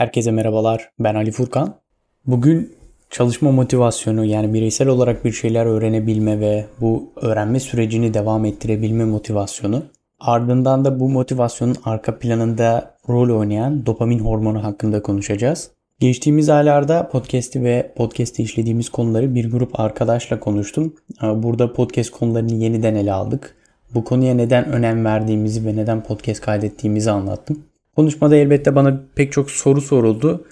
Herkese merhabalar. Ben Ali Furkan. Bugün çalışma motivasyonu yani bireysel olarak bir şeyler öğrenebilme ve bu öğrenme sürecini devam ettirebilme motivasyonu. Ardından da bu motivasyonun arka planında rol oynayan dopamin hormonu hakkında konuşacağız. Geçtiğimiz aylarda podcast'i ve podcast'i işlediğimiz konuları bir grup arkadaşla konuştum. Burada podcast konularını yeniden ele aldık. Bu konuya neden önem verdiğimizi ve neden podcast kaydettiğimizi anlattım. Konuşmada elbette bana pek çok soru soruldu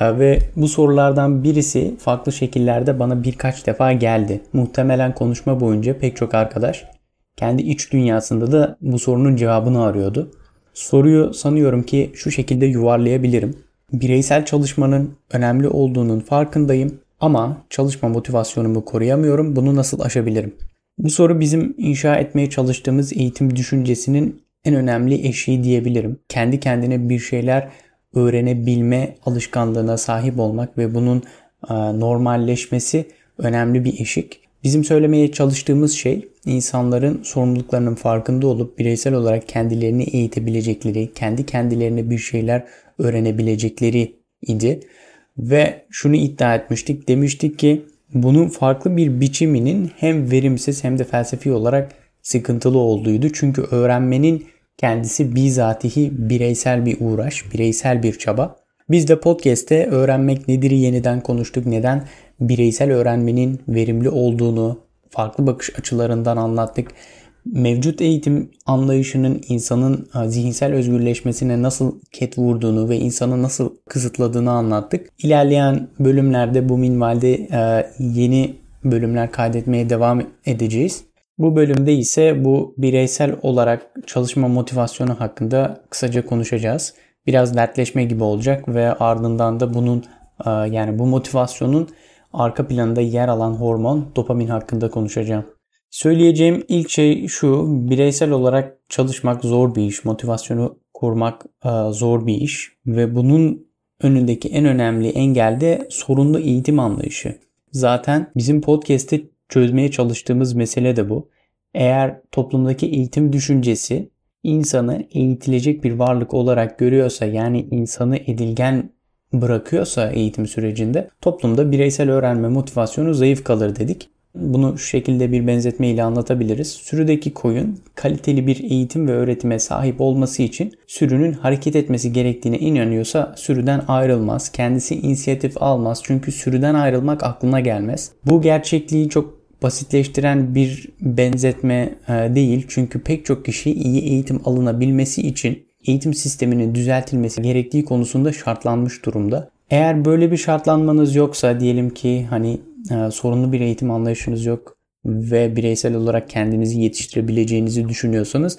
ee, ve bu sorulardan birisi farklı şekillerde bana birkaç defa geldi. Muhtemelen konuşma boyunca pek çok arkadaş kendi iç dünyasında da bu sorunun cevabını arıyordu. Soruyu sanıyorum ki şu şekilde yuvarlayabilirim. Bireysel çalışmanın önemli olduğunun farkındayım ama çalışma motivasyonumu koruyamıyorum. Bunu nasıl aşabilirim? Bu soru bizim inşa etmeye çalıştığımız eğitim düşüncesinin en önemli eşiği diyebilirim. Kendi kendine bir şeyler öğrenebilme alışkanlığına sahip olmak ve bunun e, normalleşmesi önemli bir eşik. Bizim söylemeye çalıştığımız şey insanların sorumluluklarının farkında olup bireysel olarak kendilerini eğitebilecekleri, kendi kendilerine bir şeyler öğrenebilecekleri idi. Ve şunu iddia etmiştik. Demiştik ki bunun farklı bir biçiminin hem verimsiz hem de felsefi olarak sıkıntılı olduğuydu. Çünkü öğrenmenin kendisi bizatihi bireysel bir uğraş, bireysel bir çaba. Biz de podcast'te öğrenmek nedir'i yeniden konuştuk. Neden bireysel öğrenmenin verimli olduğunu farklı bakış açılarından anlattık. Mevcut eğitim anlayışının insanın e, zihinsel özgürleşmesine nasıl ket vurduğunu ve insanı nasıl kısıtladığını anlattık. İlerleyen bölümlerde bu minvalde e, yeni bölümler kaydetmeye devam edeceğiz. Bu bölümde ise bu bireysel olarak çalışma motivasyonu hakkında kısaca konuşacağız. Biraz dertleşme gibi olacak ve ardından da bunun e, yani bu motivasyonun arka planında yer alan hormon dopamin hakkında konuşacağım. Söyleyeceğim ilk şey şu, bireysel olarak çalışmak zor bir iş, motivasyonu kurmak e, zor bir iş ve bunun önündeki en önemli engel de sorunlu eğitim anlayışı. Zaten bizim podcast'te çözmeye çalıştığımız mesele de bu. Eğer toplumdaki eğitim düşüncesi insanı eğitilecek bir varlık olarak görüyorsa yani insanı edilgen bırakıyorsa eğitim sürecinde toplumda bireysel öğrenme motivasyonu zayıf kalır dedik. Bunu şu şekilde bir benzetme ile anlatabiliriz. Sürüdeki koyun kaliteli bir eğitim ve öğretime sahip olması için sürünün hareket etmesi gerektiğine inanıyorsa sürüden ayrılmaz. Kendisi inisiyatif almaz çünkü sürüden ayrılmak aklına gelmez. Bu gerçekliği çok basitleştiren bir benzetme e, değil. Çünkü pek çok kişi iyi eğitim alınabilmesi için eğitim sisteminin düzeltilmesi gerektiği konusunda şartlanmış durumda. Eğer böyle bir şartlanmanız yoksa diyelim ki hani e, sorunlu bir eğitim anlayışınız yok ve bireysel olarak kendinizi yetiştirebileceğinizi düşünüyorsanız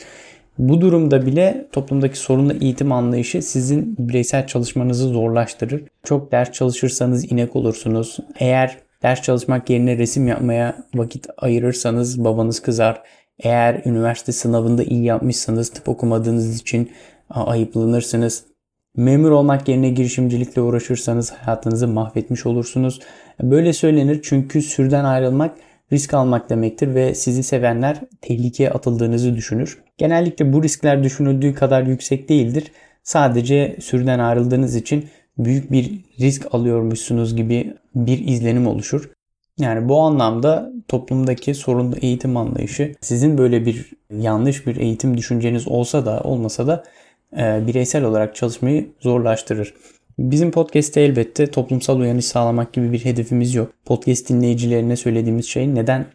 bu durumda bile toplumdaki sorunlu eğitim anlayışı sizin bireysel çalışmanızı zorlaştırır. Çok ders çalışırsanız inek olursunuz. Eğer ders çalışmak yerine resim yapmaya vakit ayırırsanız babanız kızar. Eğer üniversite sınavında iyi yapmışsanız tıp okumadığınız için ayıplanırsınız. Memur olmak yerine girişimcilikle uğraşırsanız hayatınızı mahvetmiş olursunuz. Böyle söylenir çünkü sürden ayrılmak risk almak demektir ve sizi sevenler tehlikeye atıldığınızı düşünür. Genellikle bu riskler düşünüldüğü kadar yüksek değildir. Sadece sürüden ayrıldığınız için büyük bir risk alıyormuşsunuz gibi bir izlenim oluşur. Yani bu anlamda toplumdaki sorunlu eğitim anlayışı sizin böyle bir yanlış bir eğitim düşünceniz olsa da olmasa da e, bireysel olarak çalışmayı zorlaştırır. Bizim podcast'te elbette toplumsal uyanış sağlamak gibi bir hedefimiz yok. Podcast dinleyicilerine söylediğimiz şey neden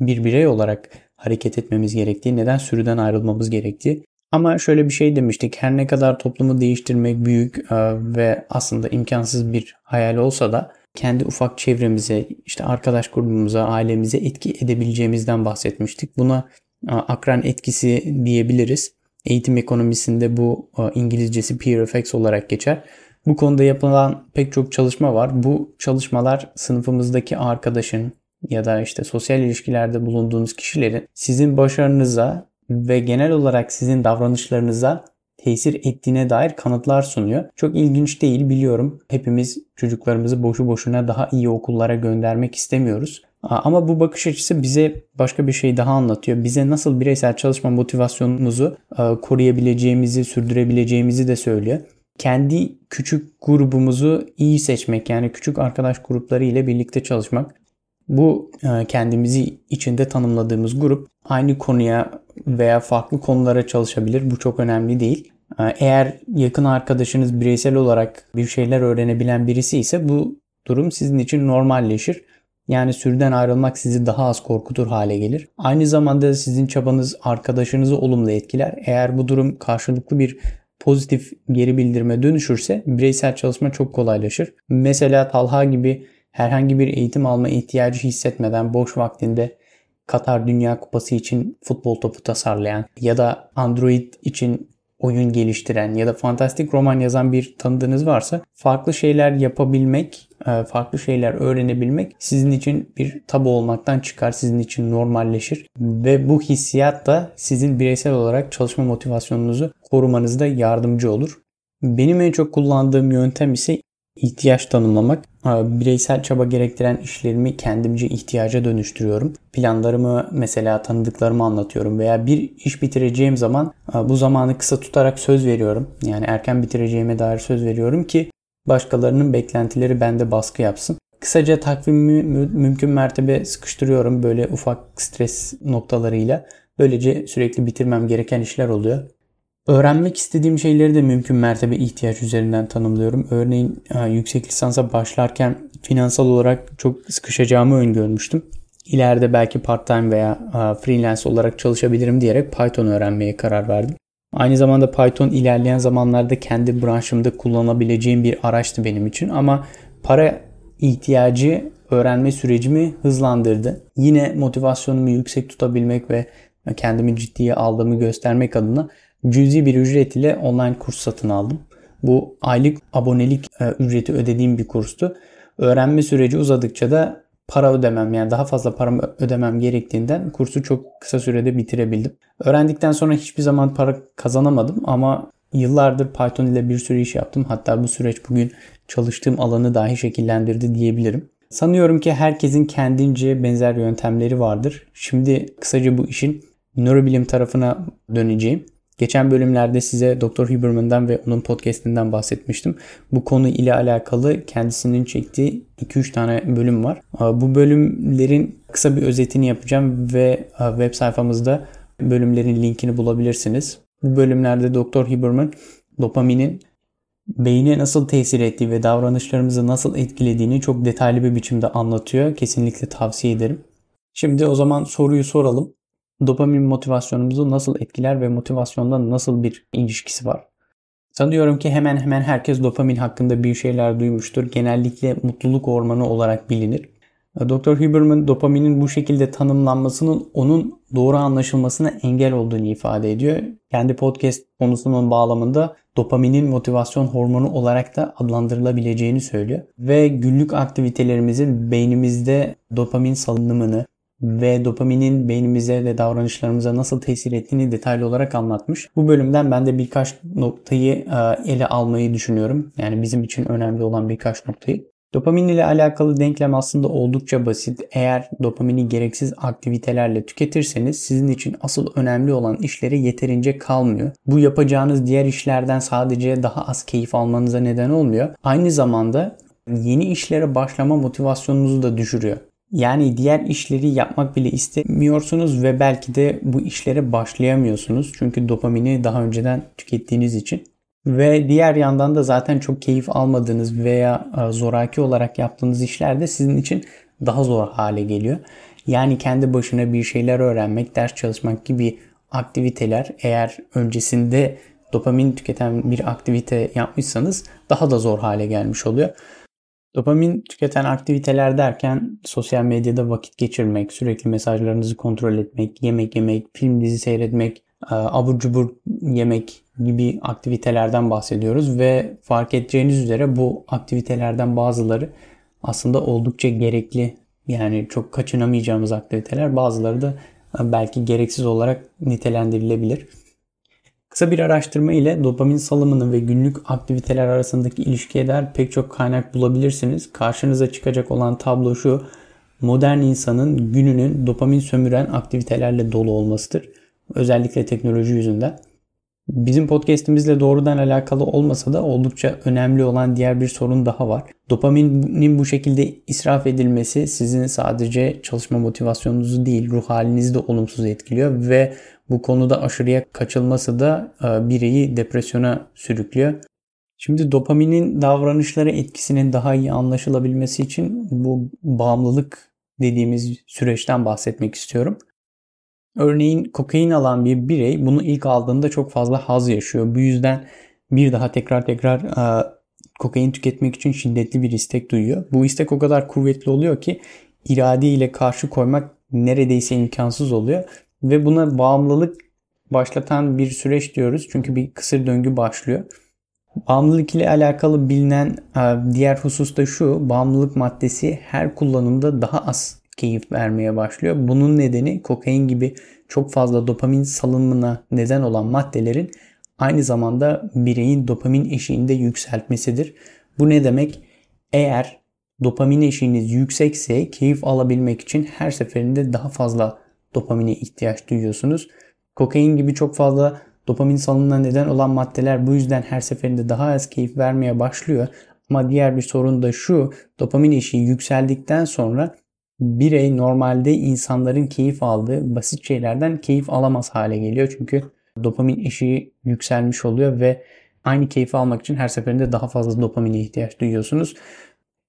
bir birey olarak hareket etmemiz gerektiği, neden sürüden ayrılmamız gerektiği. Ama şöyle bir şey demiştik. Her ne kadar toplumu değiştirmek büyük e, ve aslında imkansız bir hayal olsa da kendi ufak çevremize, işte arkadaş grubumuza, ailemize etki edebileceğimizden bahsetmiştik. Buna e, akran etkisi diyebiliriz. Eğitim ekonomisinde bu e, İngilizcesi peer effects olarak geçer. Bu konuda yapılan pek çok çalışma var. Bu çalışmalar sınıfımızdaki arkadaşın ya da işte sosyal ilişkilerde bulunduğunuz kişilerin sizin başarınıza ve genel olarak sizin davranışlarınıza tesir ettiğine dair kanıtlar sunuyor. Çok ilginç değil biliyorum. Hepimiz çocuklarımızı boşu boşuna daha iyi okullara göndermek istemiyoruz. Ama bu bakış açısı bize başka bir şey daha anlatıyor. Bize nasıl bireysel çalışma motivasyonumuzu koruyabileceğimizi, sürdürebileceğimizi de söylüyor. kendi küçük grubumuzu iyi seçmek yani küçük arkadaş grupları ile birlikte çalışmak. Bu e, kendimizi içinde tanımladığımız grup aynı konuya veya farklı konulara çalışabilir. Bu çok önemli değil. E, eğer yakın arkadaşınız bireysel olarak bir şeyler öğrenebilen birisi ise bu durum sizin için normalleşir. Yani sürüden ayrılmak sizi daha az korkutur hale gelir. Aynı zamanda sizin çabanız arkadaşınızı olumlu etkiler. Eğer bu durum karşılıklı bir pozitif geri bildirime dönüşürse bireysel çalışma çok kolaylaşır. Mesela Talha gibi herhangi bir eğitim alma ihtiyacı hissetmeden boş vaktinde Katar Dünya Kupası için futbol topu tasarlayan ya da Android için oyun geliştiren ya da fantastik roman yazan bir tanıdığınız varsa farklı şeyler yapabilmek, e, farklı şeyler öğrenebilmek sizin için bir tabu olmaktan çıkar, sizin için normalleşir ve bu hissiyat da sizin bireysel olarak çalışma motivasyonunuzu korumanızda yardımcı olur. Benim en çok kullandığım yöntem ise ihtiyaç tanımlamak. Bireysel çaba gerektiren işlerimi kendimce ihtiyaca dönüştürüyorum. Planlarımı mesela tanıdıklarıma anlatıyorum veya bir iş bitireceğim zaman bu zamanı kısa tutarak söz veriyorum. Yani erken bitireceğime dair söz veriyorum ki başkalarının beklentileri bende baskı yapsın. Kısaca takvimimi mümkün mertebe sıkıştırıyorum böyle ufak stres noktalarıyla. Böylece sürekli bitirmem gereken işler oluyor. Öğrenmek istediğim şeyleri de mümkün mertebe ihtiyaç üzerinden tanımlıyorum. Örneğin e, yüksek lisansa başlarken finansal olarak çok sıkışacağımı öngörmüştüm. İleride belki part-time veya e, freelance olarak çalışabilirim diyerek Python öğrenmeye karar verdim. Aynı zamanda Python ilerleyen zamanlarda kendi branşımda kullanabileceğim bir araçtı benim için ama para ihtiyacı öğrenme sürecimi hızlandırdı. Yine motivasyonumu yüksek tutabilmek ve kendimi ciddiye aldığımı göstermek adına cüzi bir ücret ile online kurs satın aldım. Bu aylık abonelik e, ücreti ödediğim bir kurstu. Öğrenme süreci uzadıkça da para ödemem yani daha fazla para ödemem gerektiğinden kursu çok kısa sürede bitirebildim. Öğrendikten sonra hiçbir zaman para kazanamadım ama yıllardır Python ile bir sürü iş yaptım. Hatta bu süreç bugün çalıştığım alanı dahi şekillendirdi diyebilirim. Sanıyorum ki herkesin kendince benzer yöntemleri vardır. Şimdi kısaca bu işin nörobilim tarafına döneceğim. Geçen bölümlerde size Dr. Huberman'dan ve onun podcastinden bahsetmiştim. Bu konu ile alakalı kendisinin çektiği 2-3 tane bölüm var. Bu bölümlerin kısa bir özetini yapacağım ve web sayfamızda bölümlerin linkini bulabilirsiniz. Bu bölümlerde Dr. Huberman dopaminin beyine nasıl tesir ettiği ve davranışlarımızı nasıl etkilediğini çok detaylı bir biçimde anlatıyor. Kesinlikle tavsiye ederim. Şimdi o zaman soruyu soralım dopamin motivasyonumuzu nasıl etkiler ve motivasyonda nasıl bir ilişkisi var? Sanıyorum ki hemen hemen herkes dopamin hakkında bir şeyler duymuştur. Genellikle mutluluk hormonu olarak bilinir. Dr. Huberman dopaminin bu şekilde tanımlanmasının onun doğru anlaşılmasına engel olduğunu ifade ediyor. Kendi podcast konusunun bağlamında dopaminin motivasyon hormonu olarak da adlandırılabileceğini söylüyor. Ve günlük aktivitelerimizin beynimizde dopamin salınımını, ve dopaminin beynimize ve davranışlarımıza nasıl tesir ettiğini detaylı olarak anlatmış. Bu bölümden ben de birkaç noktayı e, ele almayı düşünüyorum. Yani bizim için önemli olan birkaç noktayı. Dopamin ile alakalı denklem aslında oldukça basit. Eğer dopamini gereksiz aktivitelerle tüketirseniz sizin için asıl önemli olan işlere yeterince kalmıyor. Bu yapacağınız diğer işlerden sadece daha az keyif almanıza neden olmuyor. Aynı zamanda yeni işlere başlama motivasyonunuzu da düşürüyor. Yani diğer işleri yapmak bile istemiyorsunuz ve belki de bu işlere başlayamıyorsunuz. Çünkü dopamini daha önceden tükettiğiniz için. Ve diğer yandan da zaten çok keyif almadığınız veya e, zoraki olarak yaptığınız işler de sizin için daha zor hale geliyor. Yani kendi başına bir şeyler öğrenmek, ders çalışmak gibi aktiviteler eğer öncesinde dopamin tüketen bir aktivite yapmışsanız daha da zor hale gelmiş oluyor. Dopamin tüketen aktiviteler derken sosyal medyada vakit geçirmek, sürekli mesajlarınızı kontrol etmek, yemek yemek, film dizi seyretmek, e, abur cubur yemek gibi aktivitelerden bahsediyoruz ve fark edeceğiniz üzere bu aktivitelerden bazıları aslında oldukça gerekli yani çok kaçınamayacağımız aktiviteler bazıları da e, belki gereksiz olarak nitelendirilebilir. Kısa bir araştırma ile dopamin salımını ve günlük aktiviteler arasındaki ilişkiye dair pek çok kaynak bulabilirsiniz. Karşınıza çıkacak olan tablo şu. Modern insanın gününün dopamin sömüren aktivitelerle dolu olmasıdır. Özellikle teknoloji yüzünden. Bizim podcast'imizle doğrudan alakalı olmasa da oldukça önemli olan diğer bir sorun daha var. Dopaminin bu şekilde israf edilmesi sizin sadece çalışma motivasyonunuzu değil ruh halinizi de olumsuz etkiliyor ve bu konuda aşırıya kaçılması da e, bireyi depresyona sürüklüyor. Şimdi dopaminin davranışlara etkisinin daha iyi anlaşılabilmesi için bu bağımlılık dediğimiz süreçten bahsetmek istiyorum. Örneğin kokain alan bir birey bunu ilk aldığında çok fazla haz yaşıyor. Bu yüzden bir daha tekrar tekrar e, kokain tüketmek için şiddetli bir istek duyuyor. Bu istek o kadar kuvvetli oluyor ki irade ile karşı koymak neredeyse imkansız oluyor ve buna bağımlılık başlatan bir süreç diyoruz. Çünkü bir kısır döngü başlıyor. Bağımlılık ile alakalı bilinen e, diğer husus da şu. Bağımlılık maddesi her kullanımda daha az keyif vermeye başlıyor. Bunun nedeni kokain gibi çok fazla dopamin salınımına neden olan maddelerin aynı zamanda bireyin dopamin eşiğinde yükseltmesidir. Bu ne demek? Eğer dopamin eşiğiniz yüksekse keyif alabilmek için her seferinde daha fazla dopamine ihtiyaç duyuyorsunuz. Kokain gibi çok fazla dopamin salınımına neden olan maddeler bu yüzden her seferinde daha az keyif vermeye başlıyor. Ama diğer bir sorun da şu, dopamin eşiği yükseldikten sonra birey normalde insanların keyif aldığı basit şeylerden keyif alamaz hale geliyor. Çünkü dopamin eşiği yükselmiş oluyor ve aynı keyfi almak için her seferinde daha fazla dopamine ihtiyaç duyuyorsunuz.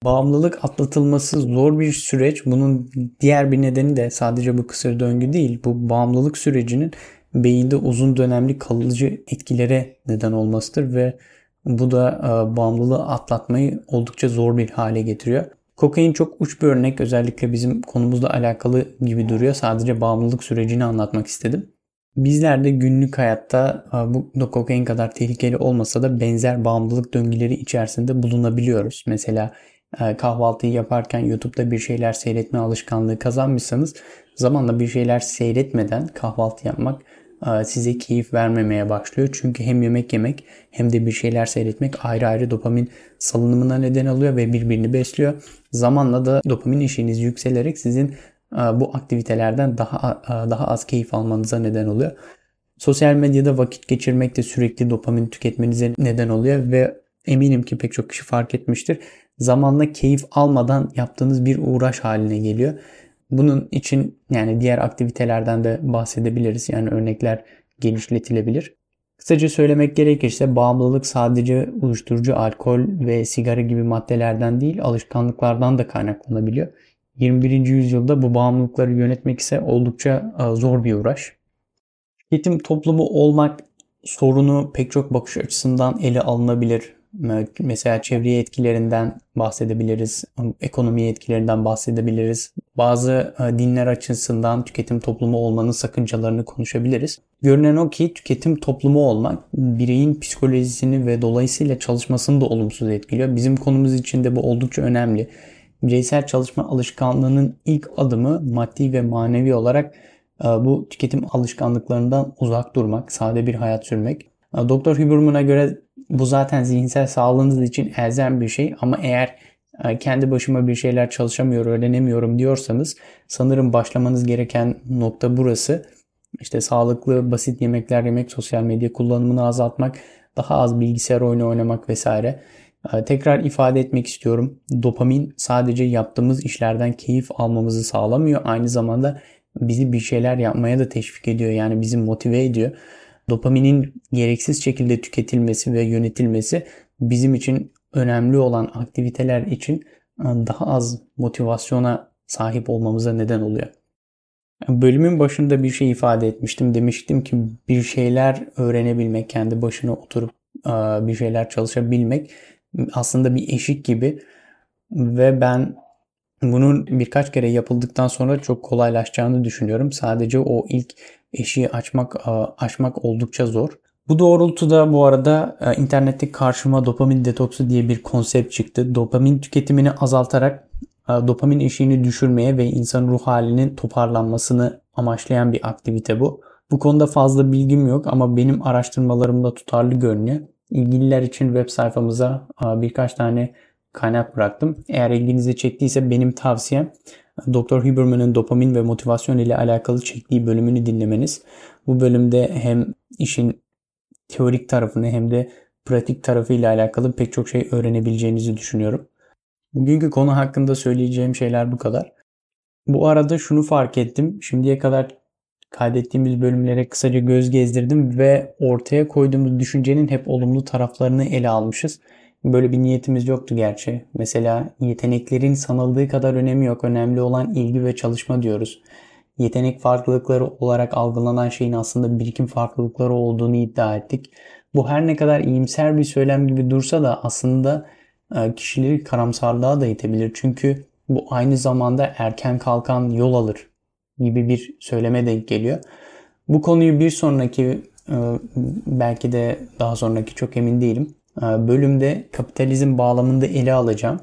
Bağımlılık atlatılması zor bir süreç. Bunun diğer bir nedeni de sadece bu kısır döngü değil. Bu bağımlılık sürecinin beyinde uzun dönemli kalıcı etkilere neden olmasıdır ve bu da e, bağımlılığı atlatmayı oldukça zor bir hale getiriyor. Kokain çok uç bir örnek özellikle bizim konumuzla alakalı gibi duruyor. Sadece bağımlılık sürecini anlatmak istedim. Bizler de günlük hayatta e, bu kokain kadar tehlikeli olmasa da benzer bağımlılık döngüleri içerisinde bulunabiliyoruz. Mesela kahvaltıyı yaparken YouTube'da bir şeyler seyretme alışkanlığı kazanmışsanız zamanla bir şeyler seyretmeden kahvaltı yapmak e, size keyif vermemeye başlıyor. Çünkü hem yemek yemek hem de bir şeyler seyretmek ayrı ayrı dopamin salınımına neden oluyor ve birbirini besliyor. Zamanla da dopamin eşiğiniz yükselerek sizin e, bu aktivitelerden daha e, daha az keyif almanıza neden oluyor. Sosyal medyada vakit geçirmek de sürekli dopamin tüketmenize neden oluyor ve eminim ki pek çok kişi fark etmiştir. Zamanla keyif almadan yaptığınız bir uğraş haline geliyor. Bunun için yani diğer aktivitelerden de bahsedebiliriz. Yani örnekler genişletilebilir. Kısaca söylemek gerekirse bağımlılık sadece uyuşturucu, alkol ve sigara gibi maddelerden değil alışkanlıklardan da kaynaklanabiliyor. 21. yüzyılda bu bağımlılıkları yönetmek ise oldukça e, zor bir uğraş. Tüketim toplumu olmak sorunu pek çok bakış açısından ele alınabilir. Mesela çevreye etkilerinden bahsedebiliriz, ekonomiye etkilerinden bahsedebiliriz. Bazı e, dinler açısından tüketim toplumu olmanın sakıncalarını konuşabiliriz. Görünen o ki tüketim toplumu olmak bireyin psikolojisini ve dolayısıyla çalışmasını da olumsuz etkiliyor. Bizim konumuz için de bu oldukça önemli. Bireysel çalışma alışkanlığının ilk adımı maddi ve manevi olarak e, bu tüketim alışkanlıklarından uzak durmak, sade bir hayat sürmek. Doktor Huberman'a göre bu zaten zihinsel sağlığınız için elzem bir şey ama eğer e, kendi başıma bir şeyler çalışamıyor, öğrenemiyorum diyorsanız sanırım başlamanız gereken nokta burası. İşte sağlıklı, basit yemekler yemek, sosyal medya kullanımını azaltmak, daha az bilgisayar oyunu oynamak vesaire. E, tekrar ifade etmek istiyorum. Dopamin sadece yaptığımız işlerden keyif almamızı sağlamıyor. Aynı zamanda bizi bir şeyler yapmaya da teşvik ediyor. Yani bizi motive ediyor dopaminin gereksiz şekilde tüketilmesi ve yönetilmesi bizim için önemli olan aktiviteler için e, daha az motivasyona sahip olmamıza neden oluyor. Bölümün başında bir şey ifade etmiştim. Demiştim ki bir şeyler öğrenebilmek, kendi başına oturup e, bir şeyler çalışabilmek aslında bir eşik gibi ve ben bunun birkaç kere yapıldıktan sonra çok kolaylaşacağını düşünüyorum. Sadece o ilk eşiği açmak aşmak oldukça zor. Bu doğrultuda bu arada e, internette karşıma dopamin detoksu diye bir konsept çıktı. Dopamin tüketimini azaltarak e, dopamin eşiğini düşürmeye ve insan ruh halinin toparlanmasını amaçlayan bir aktivite bu. Bu konuda fazla bilgim yok ama benim araştırmalarımda tutarlı görünüyor. İlgililer için web sayfamıza birkaç tane kaynak bıraktım. Eğer ilginizi çektiyse benim tavsiyem Dr. Huberman'ın dopamin ve motivasyon ile alakalı çektiği bölümünü dinlemeniz. Bu bölümde hem işin teorik tarafını hem de pratik tarafıyla alakalı pek çok şey öğrenebileceğinizi düşünüyorum. Bugünkü konu hakkında söyleyeceğim şeyler bu kadar. Bu arada şunu fark ettim. Şimdiye kadar kaydettiğimiz bölümlere kısaca göz gezdirdim ve ortaya koyduğumuz düşüncenin hep olumlu taraflarını ele almışız. Böyle bir niyetimiz yoktu gerçi. Mesela yeteneklerin sanıldığı kadar önemi yok. Önemli olan ilgi ve çalışma diyoruz. Yetenek farklılıkları olarak algılanan şeyin aslında birikim farklılıkları olduğunu iddia ettik. Bu her ne kadar iyimser bir söylem gibi dursa da aslında e, kişileri karamsarlığa da itebilir. Çünkü bu aynı zamanda erken kalkan yol alır gibi bir söyleme denk geliyor. Bu konuyu bir sonraki e, belki de daha sonraki çok emin değilim bölümde kapitalizm bağlamında ele alacağım.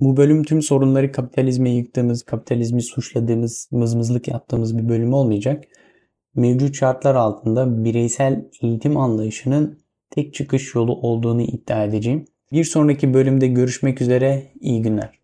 Bu bölüm tüm sorunları kapitalizme yıktığımız, kapitalizmi suçladığımız, mızmızlık yaptığımız bir bölüm olmayacak. Mevcut şartlar altında bireysel eğitim anlayışının tek çıkış yolu olduğunu iddia edeceğim. Bir sonraki bölümde görüşmek üzere, iyi günler.